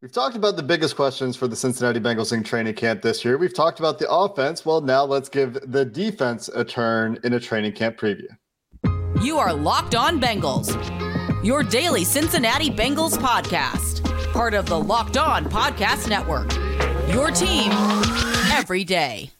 We've talked about the biggest questions for the Cincinnati Bengals in training camp this year. We've talked about the offense. Well, now let's give the defense a turn in a training camp preview. You are Locked On Bengals, your daily Cincinnati Bengals podcast, part of the Locked On Podcast Network. Your team every day.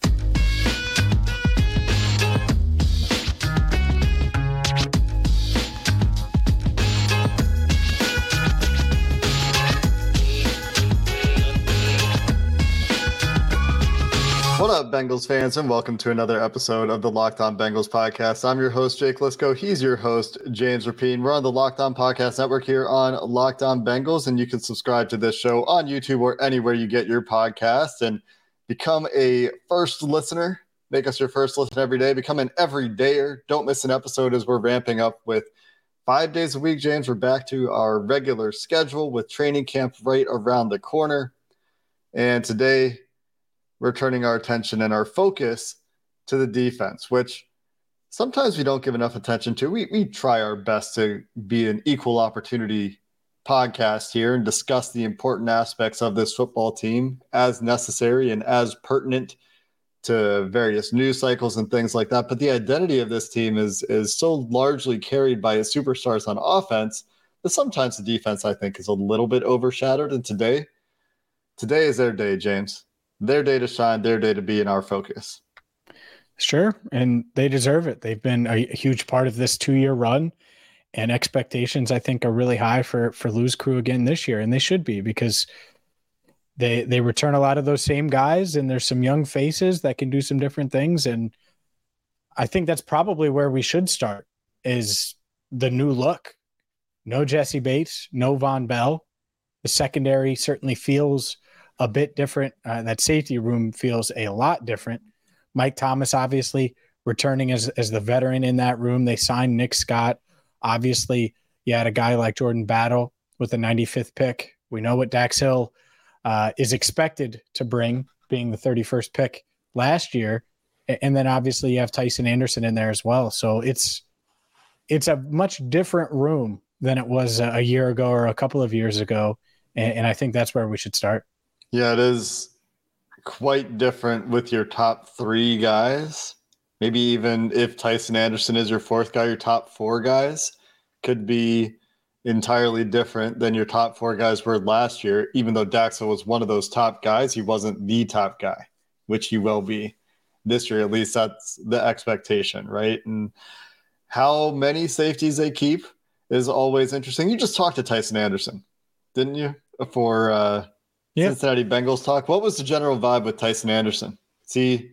What up, Bengals fans, and welcome to another episode of the Locked On Bengals podcast. I'm your host, Jake Liscow. He's your host, James Rapien. We're on the Locked On Podcast Network here on Locked On Bengals, and you can subscribe to this show on YouTube or anywhere you get your podcast and become a first listener. Make us your first listen every day. Become an everydayer. Don't miss an episode as we're ramping up with five days a week, James. We're back to our regular schedule with training camp right around the corner. And today, we're turning our attention and our focus to the defense, which sometimes we don't give enough attention to. We, we try our best to be an equal opportunity podcast here and discuss the important aspects of this football team as necessary and as pertinent to various news cycles and things like that. But the identity of this team is is so largely carried by its superstars on offense that sometimes the defense, I think, is a little bit overshadowed. And today, today is their day, James their day to shine, their day to be in our focus. Sure. And they deserve it. They've been a, huge part of this two year run. And expectations, I think, are really high for for Lou's crew again this year, and they should be because they they return a lot of those same guys, and there's some young faces that can do some different things. And I think that's probably where we should start is the new look. No Jessie Bates, no Vonn Bell. The secondary certainly feels a bit different. Uh, that safety room feels a lot different. Mike Thomas, obviously, returning as, as the veteran in that room. They signed Nick Scott. Obviously, you had a guy like Jordan Battle with the 95th pick. We know what Dax Hill uh, is expected to bring, being the 31st pick last year. And then obviously you have Tycen Anderson in there as well. So it's it's a much different room than it was a year ago or a couple of years ago. And, and I think that's where we should start. Yeah, it is quite different with your top three guys. Maybe even if Tycen Anderson is your fourth guy, your top four guys could be entirely different than your top four guys were last year. Even though Dax Hill was one of those top guys, he wasn't the top guy, which he will be this year. At least that's the expectation, right? And how many safeties they keep is always interesting. You just talked to Tycen Anderson, didn't you? For uh, yeah. Cincinnati Bengals talk. What was the general vibe with Tycen Anderson? Is he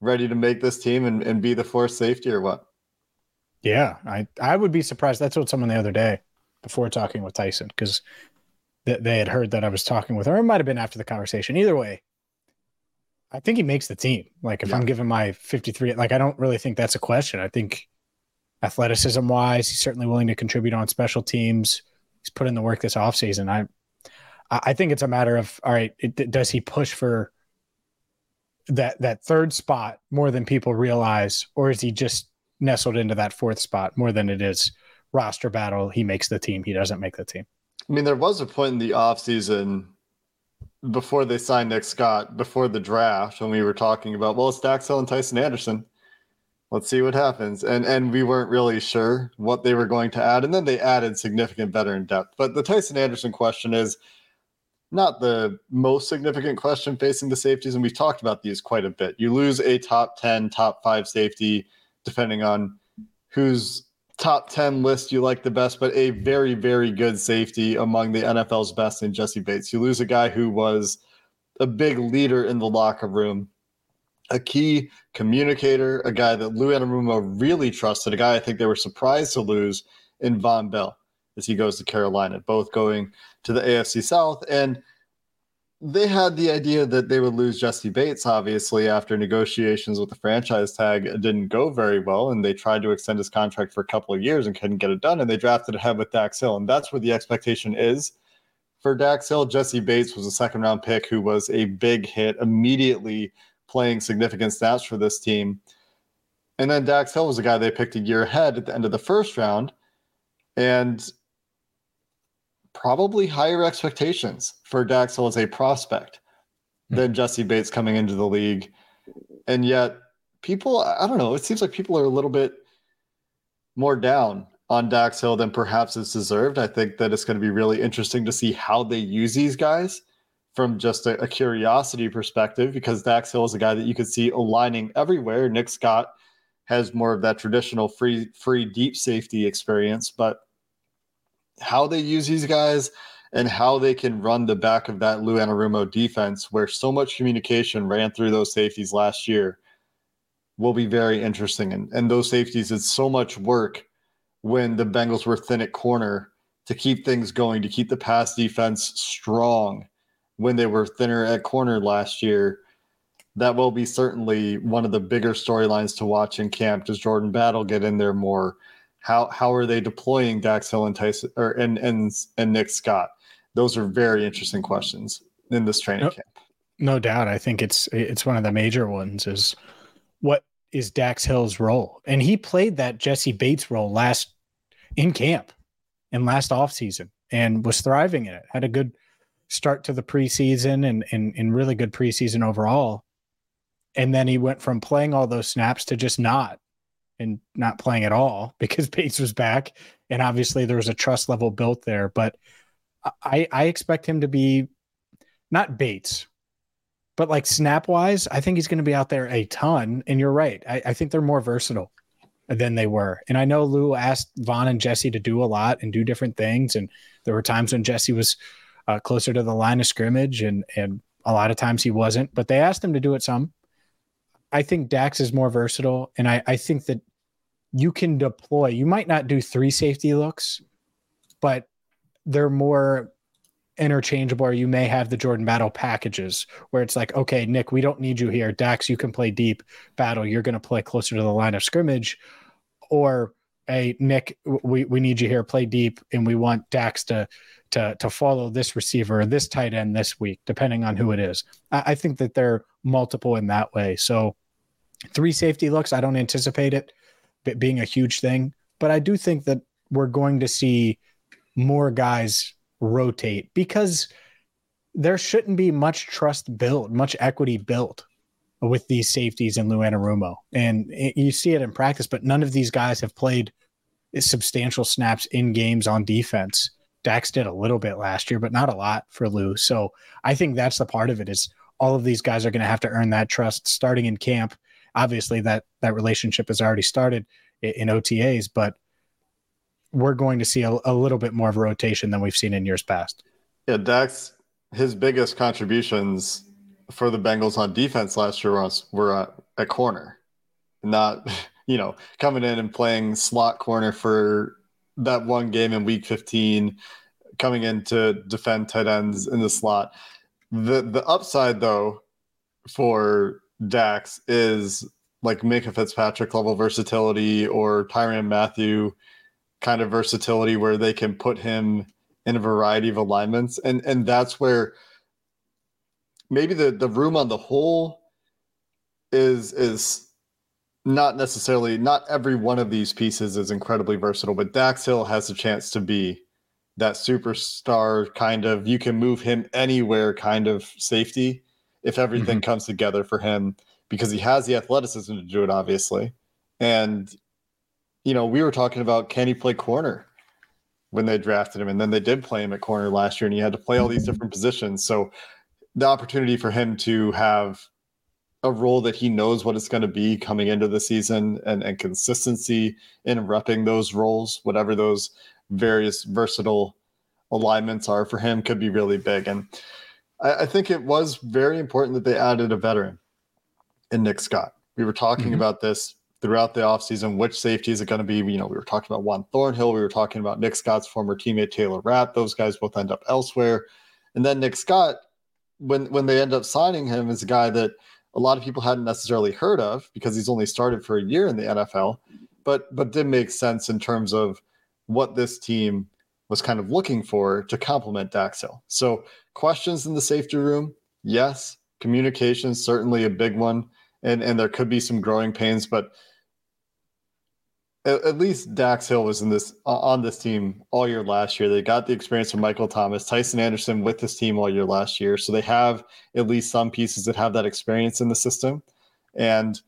ready to make this team and, and be the fourth safety or what? Yeah, I, I would be surprised. That's what someone the other day before talking with Tycen, because they, they had heard that I was talking with her. It might have been after the conversation. Either way, I think he makes the team. Like if yeah. I'm giving my 53, like I don't really think that's a question. I think athleticism wise, he's certainly willing to contribute on special teams. He's put in the work this offseason. I I think it's a matter of all right. It, does he push for that that third spot more than people realize, or is he just nestled into that fourth spot more than it is roster battle? He makes the team. He doesn't make the team. I mean, there was a point in the offseason before they signed Nick Scott, before the draft, when we were talking about, well, it's and Tycen Anderson. Let's see what happens. And and we weren't really sure what they were going to add. And then they added significant veteran depth. But the Tycen Anderson question is not the most significant question facing the safeties, and we've talked about these quite a bit. You lose a top 10, top five safety, depending on whose top 10 list you like the best, but a very, very good safety among the NFL's best in Jessie Bates. You lose a guy who was a big leader in the locker room, a key communicator, a guy that Lou Anarumo really trusted, a guy I think they were surprised to lose in Vonn Bell as he goes to Carolina, both going to the AFC South. And they had the idea that they would lose Jessie Bates, obviously, after negotiations with the franchise tag didn't go very well. And they tried to extend his contract for a couple of years and couldn't get it done. And they drafted ahead with Dax Hill. And that's where the expectation is for Dax Hill. Jessie Bates was a second round pick who was a big hit, immediately playing significant stats for this team. And then Dax Hill was a guy they picked a year ahead at the end of the first round. And probably higher expectations for Dax Hill as a prospect mm-hmm. than Jessie Bates coming into the league. And yet, people, I don't know, it seems like people are a little bit more down on Dax Hill than perhaps it's deserved. I think that it's going to be really interesting to see how they use these guys from just a, a curiosity perspective because Dax Hill is a guy that you could see aligning everywhere. Nick Scott has more of that traditional free free deep safety experience, but how they use these guys and how they can run the back of that Lou Anarumo defense, where so much communication ran through those safeties last year, will be very interesting. And, and those safeties did so much work when the Bengals were thin at corner to keep things going, to keep the pass defense strong when they were thinner at corner last year. That will be certainly one of the bigger storylines to watch in camp. Does Jordan Battle get in there more? How how are they deploying Dax Hill and Tycen or and and and Nick Scott? Those are very interesting questions in this training no, camp. No doubt. I think it's it's one of the major ones is what is Dax Hill's role? And he played that Jessie Bates role last in camp and last offseason and was thriving in it. Had a good start to the preseason and, and, and really good preseason overall. And then he went from playing all those snaps to just not and not playing at all because Bates was back. And obviously there was a trust level built there. But I, I expect him to be not Bates, but like snap wise, I think he's going to be out there a ton. And you're right. I, I think they're more versatile than they were. And I know Lou asked Vonn and Jessie to do a lot and do different things. And there were times when Jessie was uh, closer to the line of scrimmage and, and a lot of times he wasn't, but they asked him to do it some. I think Dax is more versatile. And I, I think that you can deploy, you might not do three safety looks, but they're more interchangeable or you may have the Jordan Battle packages where it's like, okay, Nick, we don't need you here. Dax, you can play deep. Battle, you're going to play closer to the line of scrimmage. Or, hey, Nick, we, we need you here. Play deep, and we want Dax to to to follow this receiver, this tight end this week, depending on who it is. I, I think that they're multiple in that way. So, three safety looks, I don't anticipate it being a huge thing, but I do think that we're going to see more guys rotate because there shouldn't be much trust built, much equity built with these safeties in Lou Anarumo. And you see it in practice, but none of these guys have played substantial snaps in games on defense. Dax did a little bit last year, but not a lot for Lou. So I think that's the part of it is all of these guys are going to have to earn that trust starting in camp. Obviously that that relationship has already started in OTAs, but we're going to see a, a little bit more of a rotation than we've seen in years past. Yeah, Dax, his biggest contributions for the Bengals on defense last year was were at, at corner, not you know coming in and playing slot corner for that one game in Week 15, coming in to defend tight ends in the slot. The the upside though for Dax is like Minkah Fitzpatrick level versatility or Tyrann Mathieu kind of versatility where they can put him in a variety of alignments. And and that's where maybe the the room on the whole is is not necessarily not every one of these pieces is incredibly versatile but Dax Hill has a chance to be that superstar kind of you can move him anywhere kind of safety if everything mm-hmm. comes together for him because he has the athleticism to do it obviously and you know, we were talking about can he play corner when they drafted him, and then they did play him at corner last year, and he had to play all these different positions. So the opportunity for him to have a role that he knows what it's going to be coming into the season and, and consistency in repping those roles, whatever those various versatile alignments are for him, could be really big. And I, I think it was very important that they added a veteran in Nick Scott. We were talking mm-hmm. about this throughout the offseason which safety is it going to be you know we were talking about juan thornhill we were talking about nick scott's former teammate taylor rapp those guys both end up elsewhere and then nick scott when when they end up signing him is a guy that a lot of people hadn't necessarily heard of because he's only started for a year in the nfl but but did make sense in terms of what this team was kind of looking for to complement Dax Hill. So questions in the safety room, yes. Communication certainly a big one, and and there could be some growing pains, but at, at least Dax Hill was in this on this team all year last year. They got the experience from Michael Thomas, Tycen Anderson with this team all year last year. So they have at least some pieces that have that experience in the system. And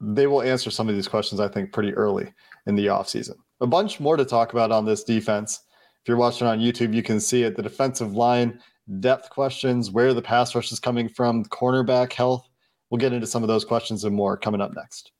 they will answer some of these questions, I think, pretty early in the offseason. A bunch more to talk about on this defense. If you're watching on YouTube, you can see it. The defensive line depth questions, where the pass rush is coming from, cornerback health. We'll get into some of those questions and more coming up next.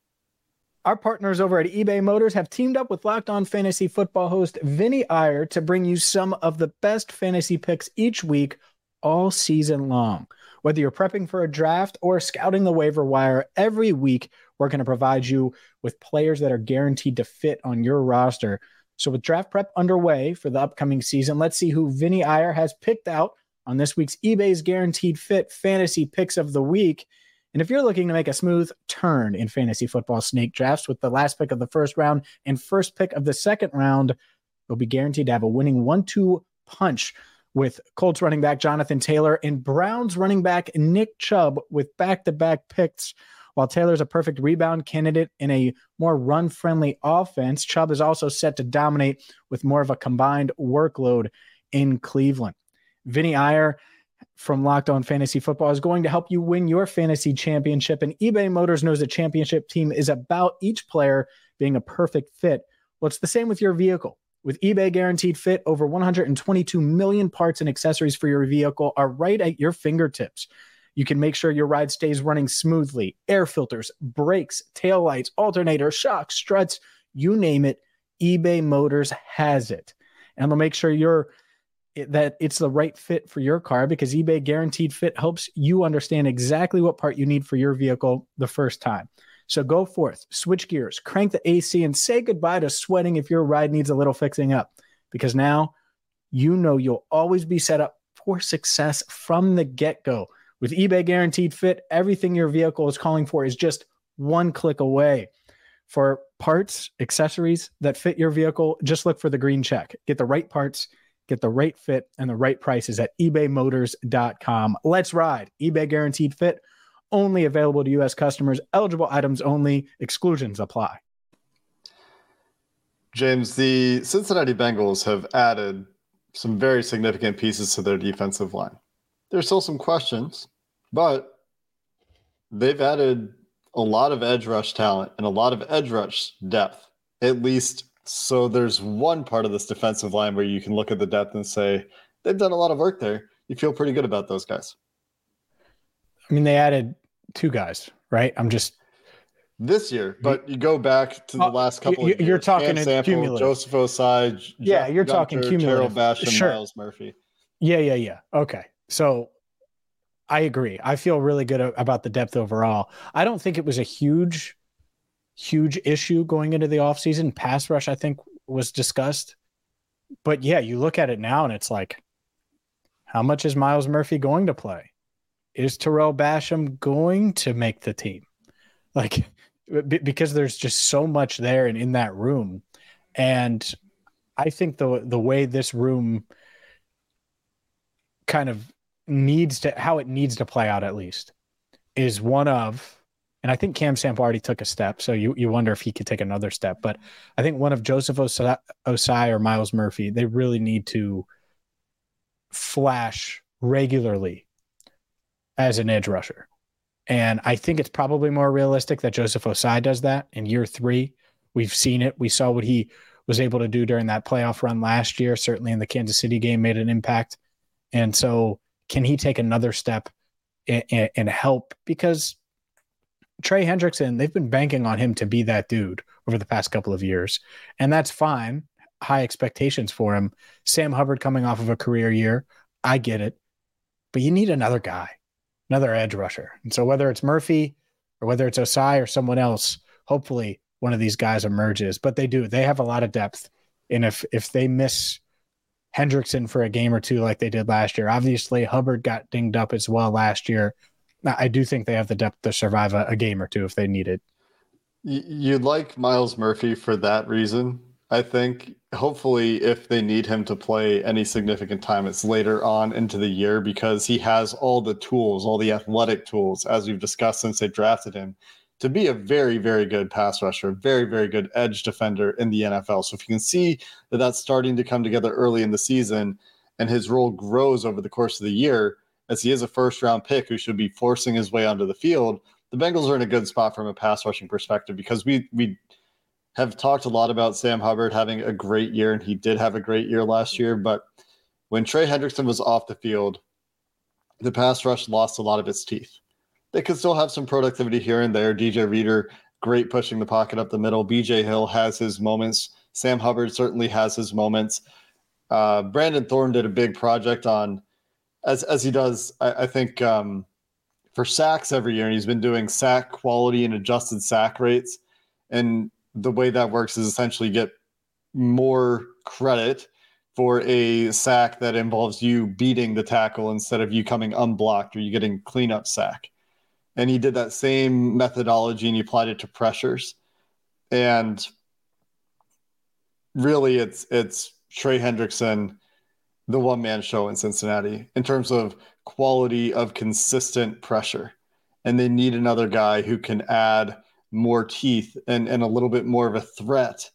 Our partners over at eBay Motors have teamed up with Locked On Fantasy Football host Vinnie Iyer to bring you some of the best fantasy picks each week, all season long. Whether you're prepping for a draft or scouting the waiver wire, every week we're going to provide you with players that are guaranteed to fit on your roster. So, with draft prep underway for the upcoming season, let's see who Vinnie Iyer has picked out on this week's eBay's Guaranteed Fit Fantasy Picks of the Week. And if you're looking to make a smooth turn in fantasy football snake drafts with the last pick of the first round and first pick of the second round, you'll be guaranteed to have a winning one two punch with Colts running back Jonathan Taylor and Browns running back Nick Chubb with back to back picks. While Taylor's a perfect rebound candidate in a more run friendly offense, Chubb is also set to dominate with more of a combined workload in Cleveland. Vinnie Iyer from Locked On Fantasy Football is going to help you win your fantasy championship. And eBay Motors knows a championship team is about each player being a perfect fit. Well, it's the same with your vehicle. With eBay Guaranteed Fit, over 122 million parts and accessories for your vehicle are right at your fingertips. You can make sure your ride stays running smoothly. Air filters, brakes, tail lights, alternator, shocks, struts, you name it, eBay Motors has it. And they'll make sure you're that it's the right fit for your car because eBay guaranteed fit helps you understand exactly what part you need for your vehicle the first time. So go forth, switch gears, crank the AC, and say goodbye to sweating if your ride needs a little fixing up because now you know you'll always be set up for success from the get go. With eBay guaranteed fit, everything your vehicle is calling for is just one click away. For parts, accessories that fit your vehicle, just look for the green check. Get the right parts Get the right fit and the right prices at ebaymotors.com. Let's ride. eBay guaranteed fit, only available to U.S. customers, eligible items only, exclusions apply. James, the Cincinnati Bengals have added some very significant pieces to their defensive line. There's still some questions, but they've added a lot of edge rush talent and a lot of edge rush depth, at least so there's one part of this defensive line where you can look at the depth and say they've done a lot of work there. You feel pretty good about those guys. I mean, they added two guys, right? I'm just this year, but you go back to the uh, last couple. You, of years. You're talking Sample, cumulative. Joseph Ossai. Yeah, you're Gunter, talking cumulative. Tarell Basham, sure. Myles Murphy. Yeah, yeah, yeah. Okay, so I agree. I feel really good about the depth overall. I don't think it was a huge huge issue going into the offseason. Pass rush, I think, was discussed. But yeah, you look at it now and it's like, how much is Myles Murphy going to play? Is Tarell Basham going to make the team? Like, because there's just so much there and in that room. And I think the the way this room kind of needs to how it needs to play out at least is one of and I think Cam Sample already took a step, so you, you wonder if he could take another step. But I think one of Joseph Osai, Ossai or Myles Murphy, they really need to flash regularly as an edge rusher. And I think it's probably more realistic that Joseph Ossai does that in year three. We've seen it. We saw what he was able to do during that playoff run last year. Certainly in the Kansas City game, made an impact. And so, can he take another step and, and help? Because Trey Hendrickson, they've been banking on him to be that dude over the past couple of years. And that's fine. High expectations for him. Sam Hubbard coming off of a career year. I get it. But you need another guy, another edge rusher. And so whether it's Murphy or whether it's Ossai or someone else, hopefully one of these guys emerges. But they do. They have a lot of depth. And if if they miss Hendrickson for a game or two like they did last year, obviously Hubbard got dinged up as well last year. I do think they have the depth to survive a, a game or two if they need it. You'd like Myles Murphy for that reason. I think hopefully if they need him to play any significant time, it's later on into the year because he has all the tools, all the athletic tools, as we've discussed since they drafted him, to be a very, very good pass rusher, very, very good edge defender in the NFL. So if you can see that that's starting to come together early in the season and his role grows over the course of the year, as he is a first round pick who should be forcing his way onto the field, the Bengals are in a good spot from a pass rushing perspective because we we have talked a lot about Sam Hubbard having a great year, and he did have a great year last year. But when Trey Hendrickson was off the field, the pass rush lost a lot of its teeth. They could still have some productivity here and there. DJ Reader, great pushing the pocket up the middle. BJ Hill has his moments. Sam Hubbard certainly has his moments. Uh, Brandon Thorn did a big project on, as as he does, I, I think, um, for sacks every year, and he's been doing sack quality and adjusted sack rates. And the way that works is essentially get more credit for a sack that involves you beating the tackle instead of you coming unblocked or you getting cleanup sack. And he did that same methodology and he applied it to pressures. And really it's it's Trey Hendrickson, the one man show in Cincinnati in terms of quality of consistent pressure. And they need another guy who can add more teeth and, and a little bit more of a threat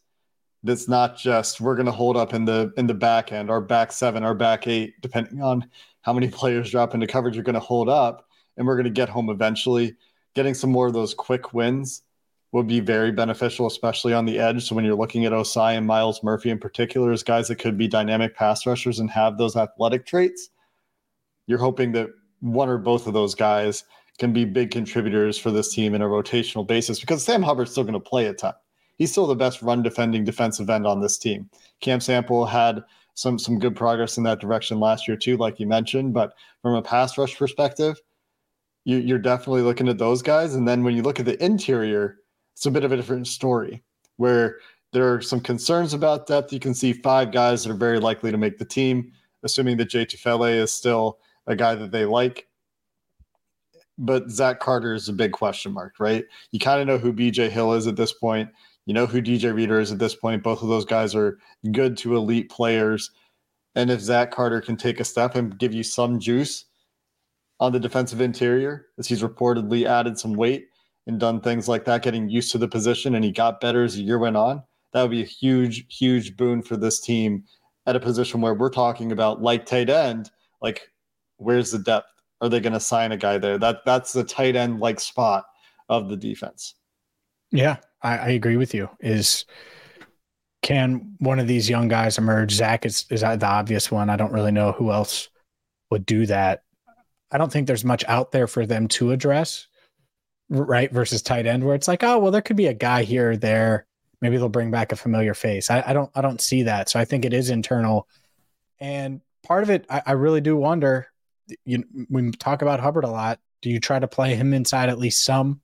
that's not just we're going to hold up in the in the back end our back seven our back eight depending on how many players drop into coverage you're going to hold up and we're going to get home eventually getting some more of those quick wins would be very beneficial especially on the edge so when you're looking at Ossai and Myles murphy in particular as guys that could be dynamic pass rushers and have those athletic traits you're hoping that one or both of those guys can be big contributors for this team in a rotational basis because Sam Hubbard's still going to play a ton. He's still the best run defending defensive end on this team. Cam Sample had some some good progress in that direction last year too, like you mentioned. But from a pass rush perspective, you, you're definitely looking at those guys. And then when you look at the interior, it's a bit of a different story where there are some concerns about depth. You can see five guys that are very likely to make the team, assuming that Jay Tufele is still a guy that they like but Zach Carter is a big question mark, right? You kind of know who BJ Hill is at this point. You know who DJ Reader is at this point. Both of those guys are good to elite players. And if Zach Carter can take a step and give you some juice on the defensive interior, as he's reportedly added some weight and done things like that, getting used to the position, and he got better as the year went on, that would be a huge, huge boon for this team at a position where we're talking about like tight end, like where's the depth? are they going to sign a guy there? That that's the tight end like spot of the defense. Yeah, I, I, agree with you. Is can one of these young guys emerge? Zach is is the obvious one. I don't really know who else would do that. I don't think there's much out there for them to address, right? Versus tight end, where it's like, oh well, there could be a guy here or there. Maybe they'll bring back a familiar face. I, I don't I don't see that. So I think it is internal, and part of it, I, I really do wonder you we talk about Hubbard a lot. Do you try to play him inside at least some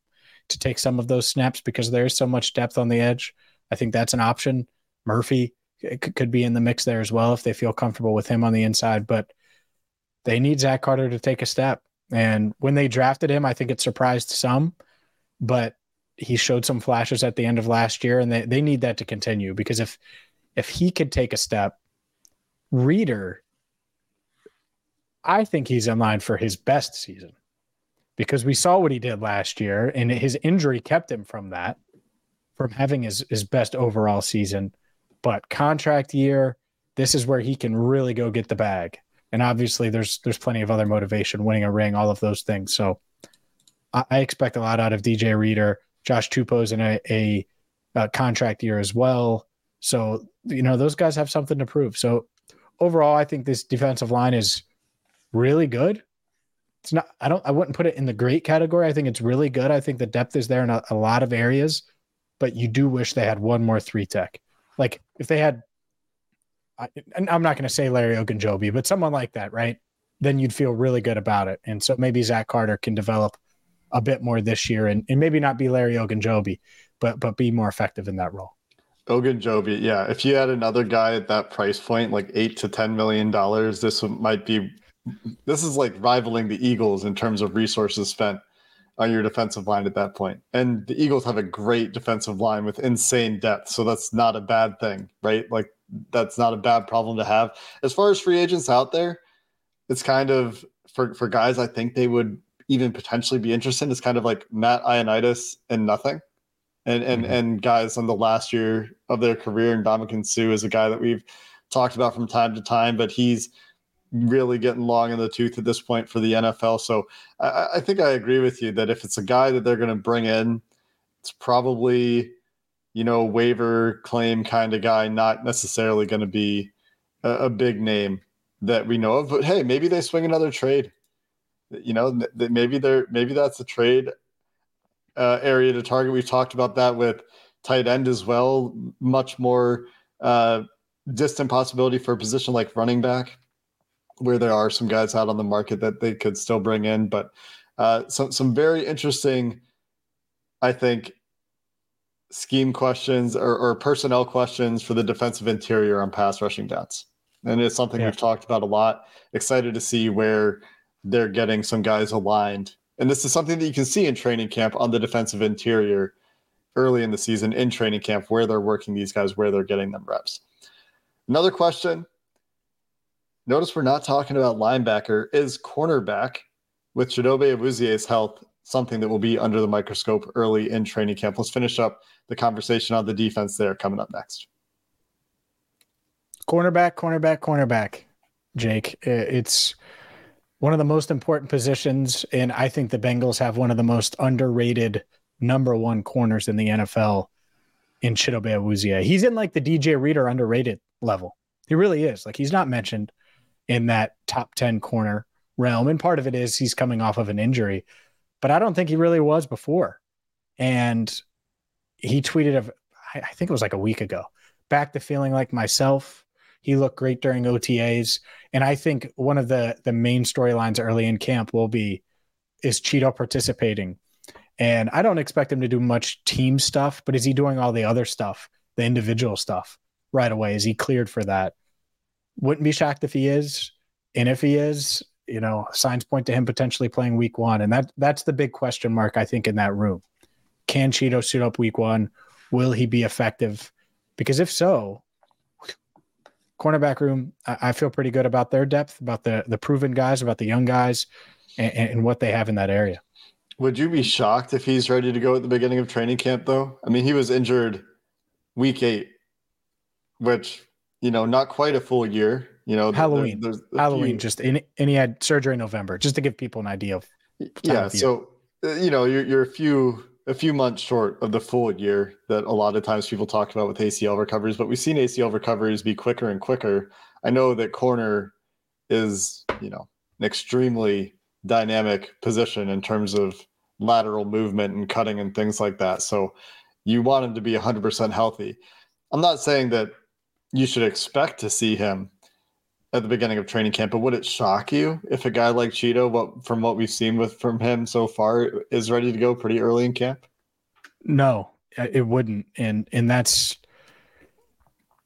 to take some of those snaps because there's so much depth on the edge? I think that's an option. Murphy eh, could be in the mix there as well if they feel comfortable with him on the inside, but they need Zach Carter to take a step. And when they drafted him, I think it surprised some, but he showed some flashes at the end of last year, and they, they need that to continue because if if he could take a step, Reader I think he's in line for his best season because we saw what he did last year, and his injury kept him from that, from having his, his best overall season. But contract year, this is where he can really go get the bag. And obviously, there's there's plenty of other motivation, winning a ring, all of those things. So I, I expect a lot out of DJ Reader. Josh Tupou's in a, a, a contract year as well. So you know those guys have something to prove. So overall, I think this defensive line is really good. It's not, I don't, I wouldn't put it in the great category. I think it's really good. I think the depth is there in a, a lot of areas, but you do wish they had one more three tech. Like if they had, I, I'm not going to say Larry Ogunjobi, but someone like that, right? Then you'd feel really good about it. And so maybe Zach Carter can develop a bit more this year and, and maybe not be Larry Ogunjobi, but but be more effective in that role. Ogunjobi, yeah. If you had another guy at that price point, like eight to ten million dollars, this might be this is like rivaling the Eagles in terms of resources spent on your defensive line at that point. And the Eagles have a great defensive line with insane depth. So that's not a bad thing, right? Like that's not a bad problem to have. As far as free agents out there, it's kind of for, for guys I think they would even potentially be interested in is kind of like Matt Ioannidis and nothing. And and mm-hmm. and guys on the last year of their career, and Ndamukong Suh is a guy that we've talked about from time to time, but he's really getting long in the tooth at this point for the NFL. So I, I think I agree with you that if it's a guy that they're going to bring in, it's probably you know waiver claim kind of guy, not necessarily going to be a, a big name that we know of. But hey, maybe they swing another trade. You know, that maybe they're maybe that's a trade uh, area to target. We've talked about that with tight end as well. Much more uh, distant possibility for a position like running back, where there are some guys out on the market that they could still bring in. But uh, some some very interesting, I think, scheme questions or, or personnel questions for the defensive interior on pass rushing downs and it's something yeah. we've talked about a lot. Excited to see where they're getting some guys aligned, and this is something that you can see in training camp on the defensive interior early in the season in training camp where they're working these guys, where they're getting them reps. Another question. Notice we're not talking about linebacker. Is cornerback with Chidobe Awuzie's health something that will be under the microscope early in training camp? Let's finish up the conversation on the defense there coming up next. Cornerback, cornerback, cornerback. Jake, it's one of the most important positions, and I think the Bengals have one of the most underrated number one corners in the NFL in Chidobe Awuzie. He's in like the DJ Reader underrated level. He really is. Like he's not mentioned in that top 10 corner realm. And part of it is he's coming off of an injury, but I don't think he really was before. And he tweeted of I think it was like a week ago, back to feeling like myself. He looked great during OTAs, and I think one of the the main storylines early in camp will be is Cheeto participating. And I don't expect him to do much team stuff, but is he doing all the other stuff, the individual stuff right away? Is he cleared for that? Wouldn't be shocked if he is. And if he is, you know, signs point to him potentially playing week one. And that that's the big question mark, I think, in that room. Can Cheeto suit up week one? Will he be effective? Because if so, cornerback room, I, I, feel pretty good about their depth, about the the proven guys, about the young guys, and, and, what they have in that area. Would you be shocked if he's ready to go at the beginning of training camp? Though, I mean, he was injured week eight, which you know, not quite a full year. You know, Halloween, there, Halloween, few... just and, and he had surgery in November, just to give people an idea of. Yeah, so uh, you know, you're you're a few a few months short of the full year that a lot of times people talk about with ACL recoveries, but we've seen ACL recoveries be quicker and quicker. I know that corner is, you know, an extremely dynamic position in terms of lateral movement and cutting and things like that. So you want him to be 100% healthy. I'm not saying that you should expect to see him at the beginning of training camp, but would it shock you if a guy like Cheeto, what from what we've seen with from him so far, is ready to go pretty early in camp? No, it wouldn't, and and that's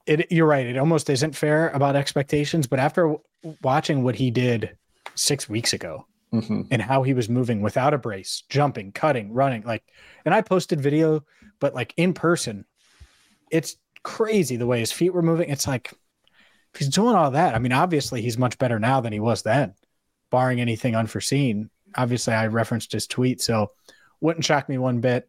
it. You're right. It almost isn't fair about expectations, but after watching what he did six weeks ago mm-hmm. and how he was moving without a brace, jumping, cutting, running, like, and I posted video, but like in person, it's crazy the way his feet were moving. It's like if he's doing all that, I mean, obviously he's much better now than he was then, barring anything unforeseen. Obviously, I referenced his tweet, so wouldn't shock me one bit.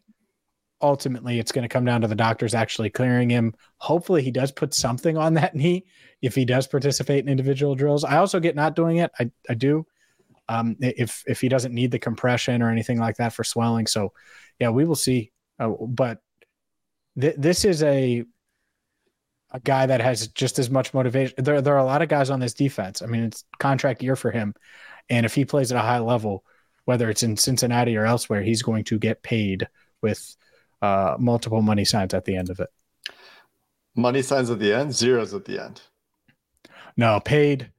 Ultimately, it's going to come down to the doctors actually clearing him. Hopefully, he does put something on that knee if he does participate in individual drills. I also get not doing it. I, I do. Um, if if he doesn't need the compression or anything like that for swelling. So, yeah, we will see. Uh, but th- this is a a guy that has just as much motivation. There, there are a lot of guys on this defense. I mean, it's contract year for him. And if he plays at a high level, whether it's in Cincinnati or elsewhere, he's going to get paid with uh, multiple money signs at the end of it. Money signs at the end, zeros at the end. No, paid.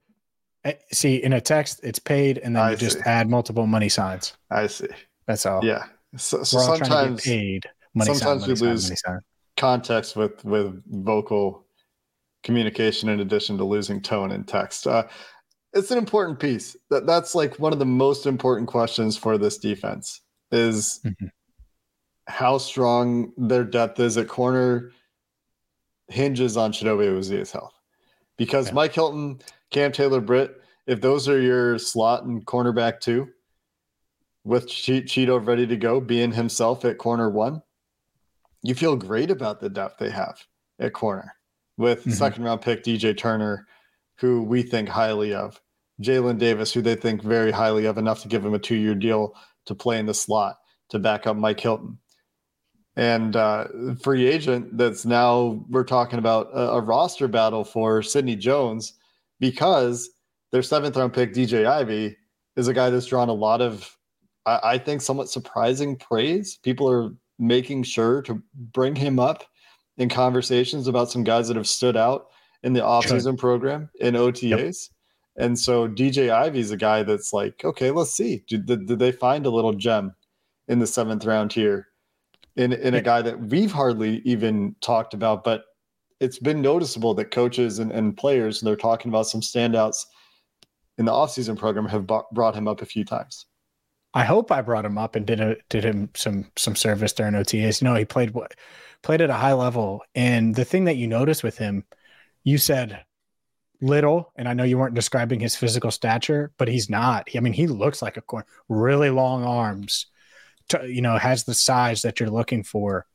Eh, see, in a text, it's paid, and then I you see. just add multiple money signs. I see. That's all. Yeah. So, so sometimes paid. Money sometimes sign, we lose context with with vocal communication in addition to losing tone in text. Uh, it's an important piece. That that's like one of the most important questions for this defense is mm-hmm. how strong their depth is at corner hinges on Chidobe Awuzie's health. Because yeah. Mike Hilton, Cam Taylor Britt, if those are your slot and cornerback too, with Cheeto ready to go, being himself at corner one, you feel great about the depth they have at corner with mm-hmm. second round pick DJ Turner, who we think highly of, Jalen Davis, who they think very highly of, enough to give him a two year deal to play in the slot to back up Mike Hilton. And uh, free agent that's now we're talking about a, a roster battle for Sidney Jones because their seventh round pick, DJ Ivey, is a guy that's drawn a lot of, I, I think, somewhat surprising praise. People are making sure to bring him up in conversations about some guys that have stood out in the offseason sure. program in OTAs. Yep. And so DJ Ivey's a guy that's like, okay, let's see. Did, did, did they find a little gem in the seventh round here in, in a guy that we've hardly even talked about, but it's been noticeable that coaches and, and players, they're talking about some standouts in the offseason program have brought him up a few times. I hope I brought him up and did a, did him some some service during OTAs. You know, he played played at a high level, and the thing that you notice with him, you said little, and I know you weren't describing his physical stature, but he's not. I mean, he looks like a corner, really long arms. To, you know, has the size that you're looking for,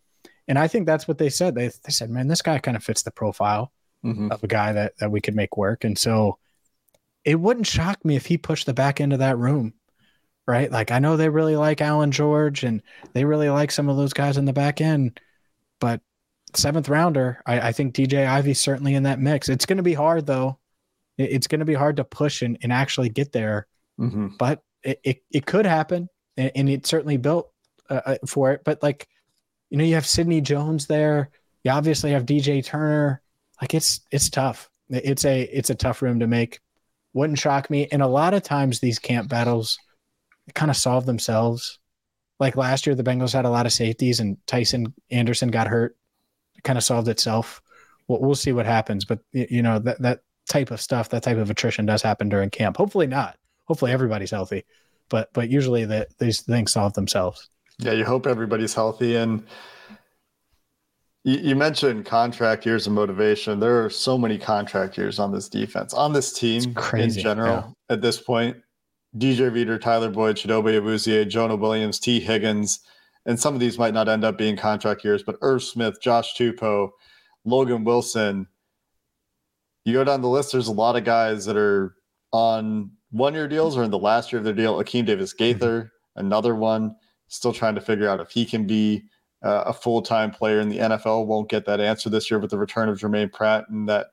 and I think that's what they said. They they said, man, this guy kind of fits the profile mm-hmm. of a guy that that we could make work, and so it wouldn't shock me if he pushed the back end of that room right? Like I know they really like Allan George and they really like some of those guys in the back end, but seventh rounder, I, I think DJ Ivey's certainly in that mix. It's going to be hard though. It, it's going to be hard to push and, and actually get there, mm-hmm. but it, it, it, could happen, and, and it certainly built uh, uh, for it. But like, you know, you have Sidney Jones there. You obviously have DJ Turner. Like it's it's tough. It's a it's a tough room to make. Wouldn't shock me. And a lot of times these camp battles kind of solve themselves. Like last year, the Bengals had a lot of safeties, and Tycen Anderson got hurt. It kind of solved itself. Well, we'll see what happens, but you know that that type of stuff, that type of attrition, does happen during camp. Hopefully not. Hopefully everybody's healthy, but but usually that these things solve themselves. Yeah, you hope everybody's healthy, and you, you mentioned contract years of motivation. There are so many contract years on this defense, on this team in general. Yeah. At this point, DJ Reader, Tyler Boyd, Chidobe Awuzie, Jonah Williams, Tee Higgins, and some of these might not end up being contract years, but Irv Smith, Josh Tupou, Logan Wilson. You go down the list, there's a lot of guys that are on one year deals or in the last year of their deal. Akeem Davis Gaither, mm-hmm. another one, still trying to figure out if he can be uh, a full time player in the NFL. Won't get that answer this year with the return of Germaine Pratt and that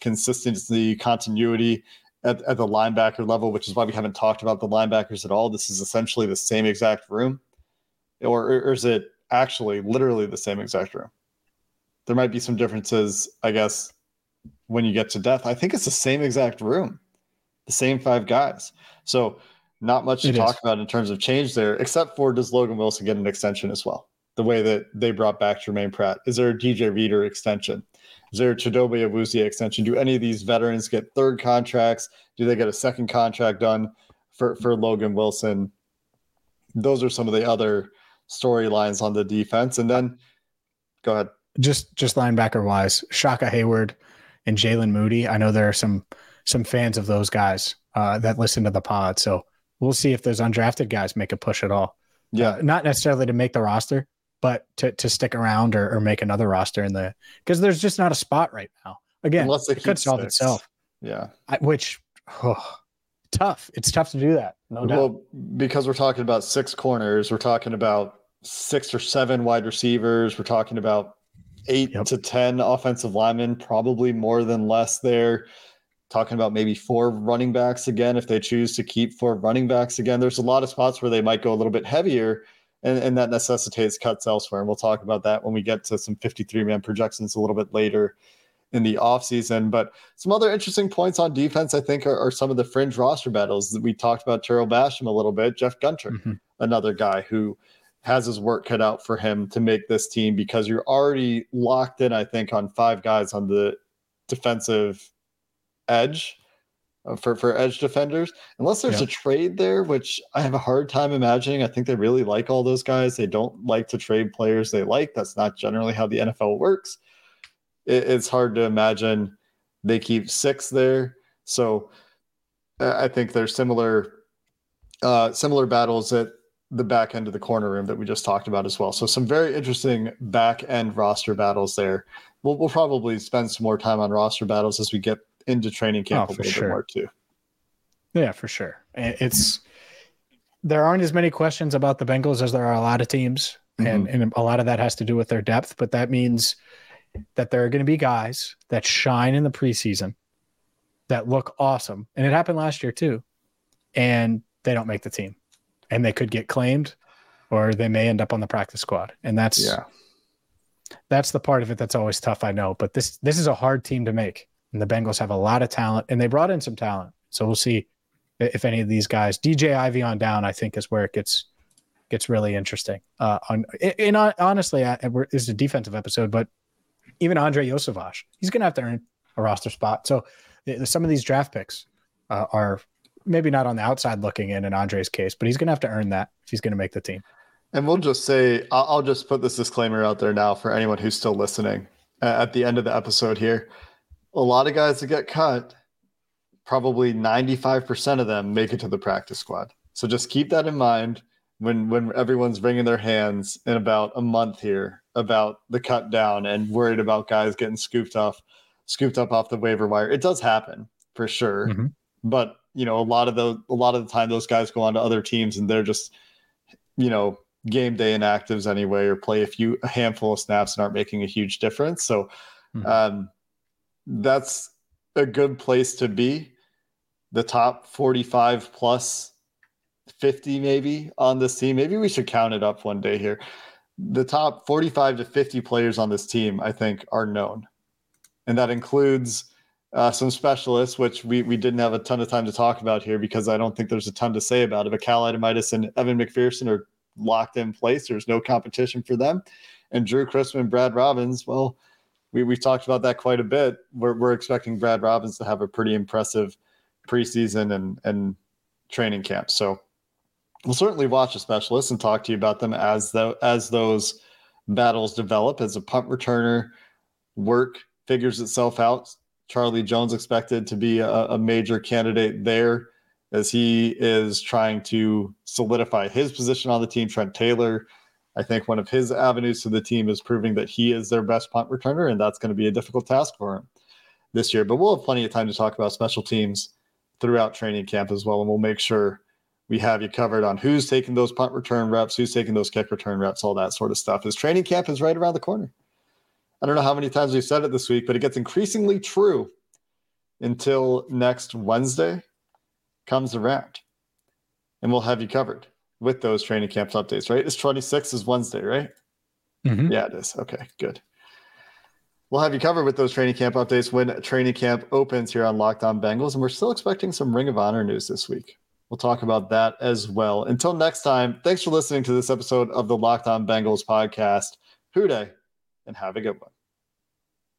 consistency, continuity at, at the linebacker level, which is why we haven't talked about the linebackers at all. This is essentially the same exact room, or, or is it actually literally the same exact room? There might be some differences, I guess, when you get to death. I think it's the same exact room, the same five guys. So not much to it talk is. about in terms of change there, except for does Logan Wilson get an extension as well? The way that they brought back Germaine Pratt. Is there a DJ Reader extension? Is there a Chidobe Awuzie extension? Do any of these veterans get third contracts? Do they get a second contract done for, for Logan Wilson? Those are some of the other storylines on the defense. And then go ahead. Just just linebacker wise, Shaka Heyward and Jalen Moody. I know there are some some fans of those guys uh, that listen to the pod. So we'll see if those undrafted guys make a push at all. Yeah. Uh, not necessarily to make the roster, but to, to stick around or, or make another roster in the because there's just not a spot right now. Again, Unless it could solve six. itself. Yeah. I, which oh, tough. It's tough to do that. No doubt. Well, because we're talking about six corners, we're talking about six or seven wide receivers, we're talking about eight yep. to ten offensive linemen, probably more than less there. Talking about maybe four running backs again if they choose to keep four running backs again. There's a lot of spots where they might go a little bit heavier and, and that necessitates cuts elsewhere. And we'll talk about that when we get to some 53 man projections a little bit later in the offseason. But some other interesting points on defense, I think, are, are, some of the fringe roster battles that we talked about. Tarell Basham a little bit, Jeff Gunter, mm-hmm. another guy who has his work cut out for him to make this team because you're already locked in, I think, on five guys on the defensive edge for for edge defenders unless there's yeah. a trade there which i have a hard time imagining i think they really like all those guys they don't like to trade players they like that's not generally how the nfl works it, it's hard to imagine they keep six there so i think there's similar uh, similar battles at the back end of the corner room that we just talked about as well. So some very interesting back end roster battles there. We'll, we'll probably spend some more time on roster battles as we get into training camp oh, a little sure. bit more too. Yeah, for sure. It's there aren't as many questions about the Bengals as there are a lot of teams, mm-hmm. and and a lot of that has to do with their depth. But that means that there are going to be guys that shine in the preseason that look awesome, and it happened last year too, and they don't make the team, and they could get claimed, or they may end up on the practice squad, and that's yeah. That's the part of it that's always tough, I know, but this this is a hard team to make, and the Bengals have a lot of talent, and they brought in some talent, so we'll see if any of these guys. DJ Ivey on down, I think, is where it gets gets really interesting. Uh, on and honestly, I, this is a defensive episode, but even Andrei Iosivas, he's going to have to earn a roster spot. So some of these draft picks uh, are maybe not on the outside looking in in Andrei's case, but he's going to have to earn that if he's going to make the team. And we'll just say, I'll just put this disclaimer out there now for anyone who's still listening uh, at the end of the episode here. A lot of guys that get cut probably 95% of them make it to the practice squad. So just keep that in mind when when everyone's wringing their hands in about a month here about the cut down and worried about guys getting scooped off scooped up off the waiver wire. It does happen for sure. Mm-hmm. But, you know, a lot of the a lot of the time those guys go on to other teams and they're just you know, game day inactives anyway or play a few a handful of snaps and aren't making a huge difference. So mm-hmm. um that's a good place to be the top 45 plus 50 maybe on this team. Maybe we should count it up one day here. The top 45 to 50 players on this team, I think, are known. And that includes uh, some specialists, which we, we didn't have a ton of time to talk about here because I don't think there's a ton to say about it. But Cal Adomitis and Evan McPherson are locked in place. There's no competition for them. And Drew Chrisman, Brad Robbins, well, we, we've talked about that quite a bit. We're, we're expecting Brad Robbins to have a pretty impressive preseason and and training camp. So we'll certainly watch a specialist and talk to you about them as the as those battles develop. As a punt returner work figures itself out, Charlie Jones expected to be a, a major candidate there as he is trying to solidify his position on the team. Trent Taylor. I think one of his avenues to the team is proving that he is their best punt returner, and that's going to be a difficult task for him this year. But we'll have plenty of time to talk about special teams throughout training camp as well. And we'll make sure we have you covered on who's taking those punt return reps, who's taking those kick return reps, all that sort of stuff. As training camp is right around the corner. I don't know how many times we've said it this week, but it gets increasingly true until next Wednesday comes around. And we'll have you covered with those training camp updates, right? It's 26 is Wednesday, right? Mm-hmm. Yeah, it is. Okay, good. We'll have you covered with those training camp updates when training camp opens here on Locked On Bengals. And we're still expecting some Ring of Honor news this week. We'll talk about that as well. Until next time, thanks for listening to this episode of the Locked On Bengals podcast. Who Dey, and have a good one.